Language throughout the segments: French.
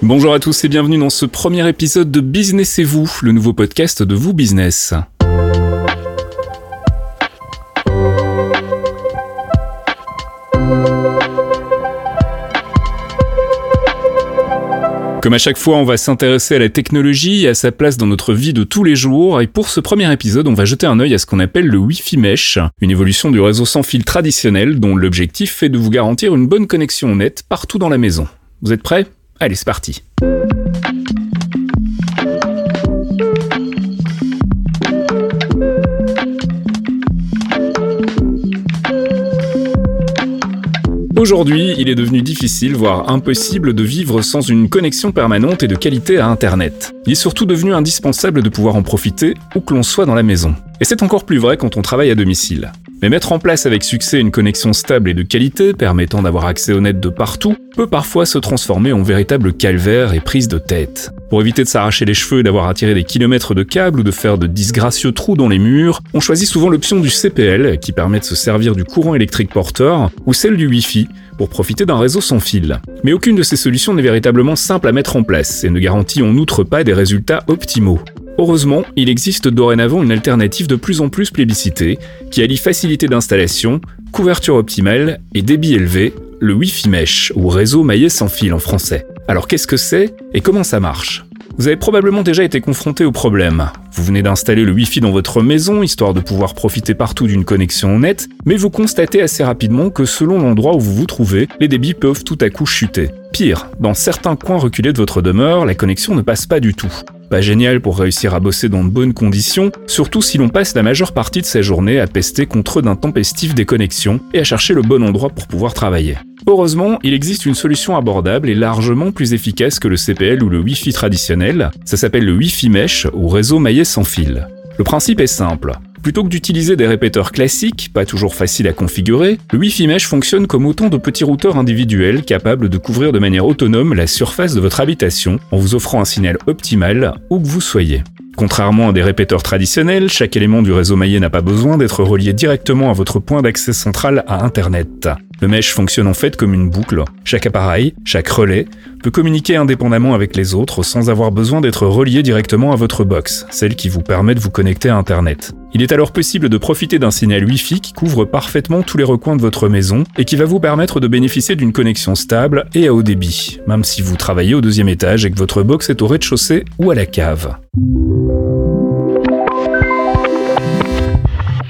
Bonjour à tous et bienvenue dans ce premier épisode de Business et vous, le nouveau podcast de Vous Business. Comme à chaque fois, on va s'intéresser à la technologie et à sa place dans notre vie de tous les jours. Et pour ce premier épisode, on va jeter un œil à ce qu'on appelle le Wi-Fi Mesh, une évolution du réseau sans fil traditionnel dont l'objectif est de vous garantir une bonne connexion nette partout dans la maison. Vous êtes prêts? Allez, c'est parti. Aujourd'hui, il est devenu difficile, voire impossible, de vivre sans une connexion permanente et de qualité à Internet. Il est surtout devenu indispensable de pouvoir en profiter où que l'on soit dans la maison. Et c'est encore plus vrai quand on travaille à domicile. Mais mettre en place avec succès une connexion stable et de qualité permettant d'avoir accès au net de partout peut parfois se transformer en véritable calvaire et prise de tête. Pour éviter de s'arracher les cheveux et d'avoir à tirer des kilomètres de câbles ou de faire de disgracieux trous dans les murs, on choisit souvent l'option du CPL qui permet de se servir du courant électrique porteur ou celle du Wi-Fi pour profiter d'un réseau sans fil. Mais aucune de ces solutions n'est véritablement simple à mettre en place et ne garantit en outre pas des résultats optimaux. Heureusement, il existe dorénavant une alternative de plus en plus plébiscitée, qui allie facilité d'installation, couverture optimale et débit élevé, le Wi-Fi Mesh, ou réseau maillé sans fil en français. Alors qu'est-ce que c'est et comment ça marche? Vous avez probablement déjà été confronté au problème. Vous venez d'installer le Wi-Fi dans votre maison, histoire de pouvoir profiter partout d'une connexion nette, mais vous constatez assez rapidement que selon l'endroit où vous vous trouvez, les débits peuvent tout à coup chuter. Pire, dans certains coins reculés de votre demeure, la connexion ne passe pas du tout. Pas génial pour réussir à bosser dans de bonnes conditions, surtout si l'on passe la majeure partie de sa journée à pester contre d'intempestives déconnexions et à chercher le bon endroit pour pouvoir travailler. Heureusement, il existe une solution abordable et largement plus efficace que le CPL ou le Wi-Fi traditionnel, ça s'appelle le Wi-Fi Mesh ou réseau maillé sans fil. Le principe est simple. Plutôt que d'utiliser des répéteurs classiques, pas toujours faciles à configurer, le Wi-Fi Mesh fonctionne comme autant de petits routeurs individuels capables de couvrir de manière autonome la surface de votre habitation en vous offrant un signal optimal où que vous soyez. Contrairement à des répéteurs traditionnels, chaque élément du réseau maillé n'a pas besoin d'être relié directement à votre point d'accès central à Internet. Le mesh fonctionne en fait comme une boucle. Chaque appareil, chaque relais, peut communiquer indépendamment avec les autres sans avoir besoin d'être relié directement à votre box, celle qui vous permet de vous connecter à Internet. Il est alors possible de profiter d'un signal Wi-Fi qui couvre parfaitement tous les recoins de votre maison et qui va vous permettre de bénéficier d'une connexion stable et à haut débit, même si vous travaillez au deuxième étage et que votre box est au rez-de-chaussée ou à la cave.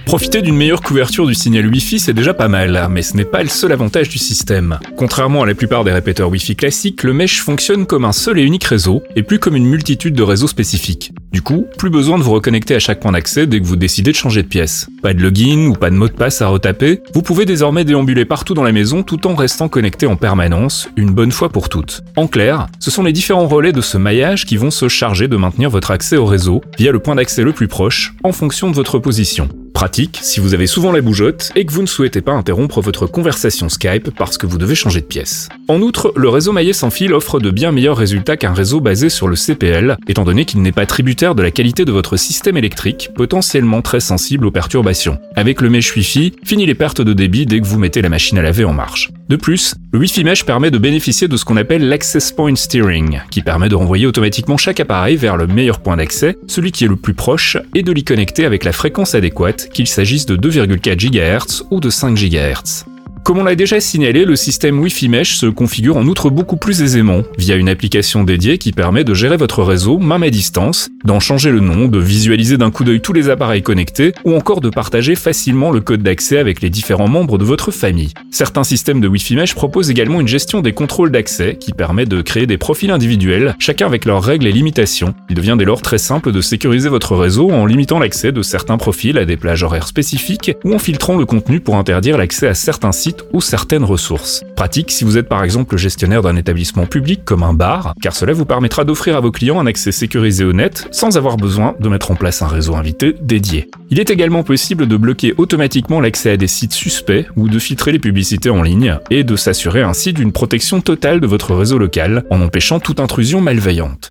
Profiter d'une meilleure couverture du signal Wi-Fi, c'est déjà pas mal, mais ce n'est pas le seul avantage du système. Contrairement à la plupart des répéteurs Wi-Fi classiques, le mesh fonctionne comme un seul et unique réseau, et plus comme une multitude de réseaux spécifiques. Du coup, plus besoin de vous reconnecter à chaque point d'accès dès que vous décidez de changer de pièce. Pas de login ou pas de mot de passe à retaper, vous pouvez désormais déambuler partout dans la maison tout en restant connecté en permanence, une bonne fois pour toutes. En clair, ce sont les différents relais de ce maillage qui vont se charger de maintenir votre accès au réseau via le point d'accès le plus proche en fonction de votre position. Pratique si vous avez souvent la bougeotte et que vous ne souhaitez pas interrompre votre conversation Skype parce que vous devez changer de pièce. En outre, le réseau maillé sans fil offre de bien meilleurs résultats qu'un réseau basé sur le CPL, étant donné qu'il n'est pas tributaire de la qualité de votre système électrique, potentiellement très sensible aux perturbations. Avec le mesh Wi-Fi, fini les pertes de débit dès que vous mettez la machine à laver en marche. De plus, le Wi-Fi Mesh permet de bénéficier de ce qu'on appelle l'Access Point Steering, qui permet de renvoyer automatiquement chaque appareil vers le meilleur point d'accès, celui qui est le plus proche, et de l'y connecter avec la fréquence adéquate qu'il s'agisse de 2,4 GHz ou de 5 GHz. Comme on l'a déjà signalé, le système Wi-Fi Mesh se configure en outre beaucoup plus aisément via une application dédiée qui permet de gérer votre réseau même à distance, d'en changer le nom, de visualiser d'un coup d'œil tous les appareils connectés ou encore de partager facilement le code d'accès avec les différents membres de votre famille. Certains systèmes de Wi-Fi Mesh proposent également une gestion des contrôles d'accès qui permet de créer des profils individuels, chacun avec leurs règles et limitations. Il devient dès lors très simple de sécuriser votre réseau en limitant l'accès de certains profils à des plages horaires spécifiques ou en filtrant le contenu pour interdire l'accès à certains sites ou certaines ressources. Pratique si vous êtes par exemple gestionnaire d'un établissement public comme un bar, car cela vous permettra d'offrir à vos clients un accès sécurisé au net sans avoir besoin de mettre en place un réseau invité dédié. Il est également possible de bloquer automatiquement l'accès à des sites suspects ou de filtrer les publicités en ligne et de s'assurer ainsi d'une protection totale de votre réseau local en empêchant toute intrusion malveillante.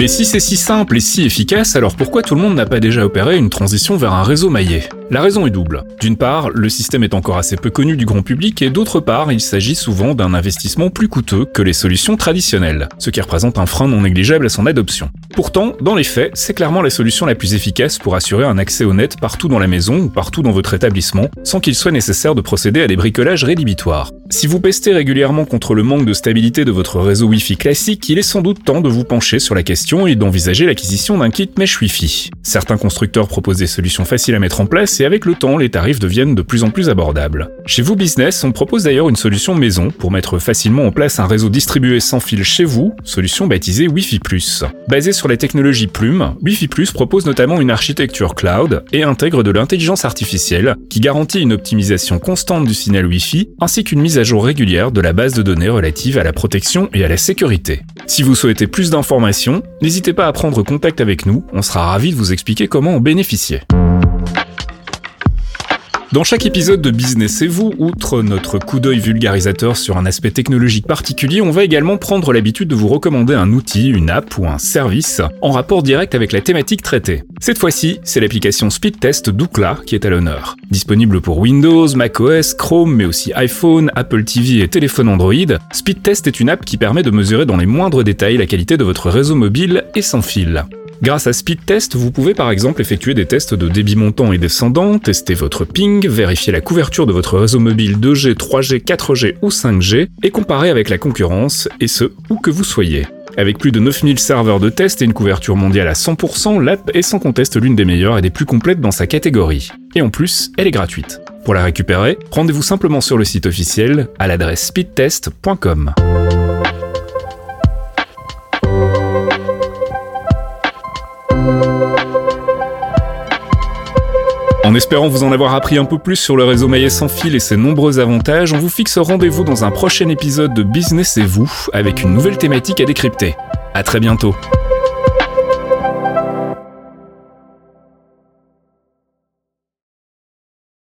Mais si c'est si simple et si efficace, alors pourquoi tout le monde n'a pas déjà opéré une transition vers un réseau maillé? La raison est double. D'une part, le système est encore assez peu connu du grand public et d'autre part, il s'agit souvent d'un investissement plus coûteux que les solutions traditionnelles, ce qui représente un frein non négligeable à son adoption. Pourtant, dans les faits, c'est clairement la solution la plus efficace pour assurer un accès net partout dans la maison ou partout dans votre établissement, sans qu'il soit nécessaire de procéder à des bricolages rédhibitoires. Si vous pestez régulièrement contre le manque de stabilité de votre réseau Wi-Fi classique, il est sans doute temps de vous pencher sur la question et d'envisager l'acquisition d'un kit mesh Wi-Fi. Certains constructeurs proposent des solutions faciles à mettre en place et avec le temps, les tarifs deviennent de plus en plus abordables. Chez vous Business, on propose d'ailleurs une solution maison pour mettre facilement en place un réseau distribué sans fil chez vous, solution baptisée Wi-Fi+. Basée sur la technologie Plume, Wi-Fi+, propose notamment une architecture cloud et intègre de l'intelligence artificielle qui garantit une optimisation constante du signal Wi-Fi ainsi qu'une mise à jour régulière de la base de données relative à la protection et à la sécurité. Si vous souhaitez plus d'informations, n'hésitez pas à prendre contact avec nous, on sera ravi de vous expliquer comment en bénéficier. Dans chaque épisode de Business et vous, outre notre coup d'œil vulgarisateur sur un aspect technologique particulier, on va également prendre l'habitude de vous recommander un outil, une app ou un service en rapport direct avec la thématique traitée. Cette fois-ci, c'est l'application Speedtest d'Ookla qui est à l'honneur. Disponible pour Windows, macOS, Chrome, mais aussi iPhone, Apple TV et téléphone Android, Speedtest est une app qui permet de mesurer dans les moindres détails la qualité de votre réseau mobile et sans fil. Grâce à Speed Test, vous pouvez par exemple effectuer des tests de débit montant et descendant, tester votre ping, vérifier la couverture de votre réseau mobile 2G, 3G, 4G ou 5G et comparer avec la concurrence, et ce, où que vous soyez. Avec plus de 9000 serveurs de test et une couverture mondiale à 100%, l'app est sans conteste l'une des meilleures et des plus complètes dans sa catégorie. Et en plus, elle est gratuite. Pour la récupérer, rendez-vous simplement sur le site officiel à l'adresse speedtest.com. En espérant vous en avoir appris un peu plus sur le réseau Maillet sans fil et ses nombreux avantages, on vous fixe rendez-vous dans un prochain épisode de Business et vous, avec une nouvelle thématique à décrypter. À très bientôt.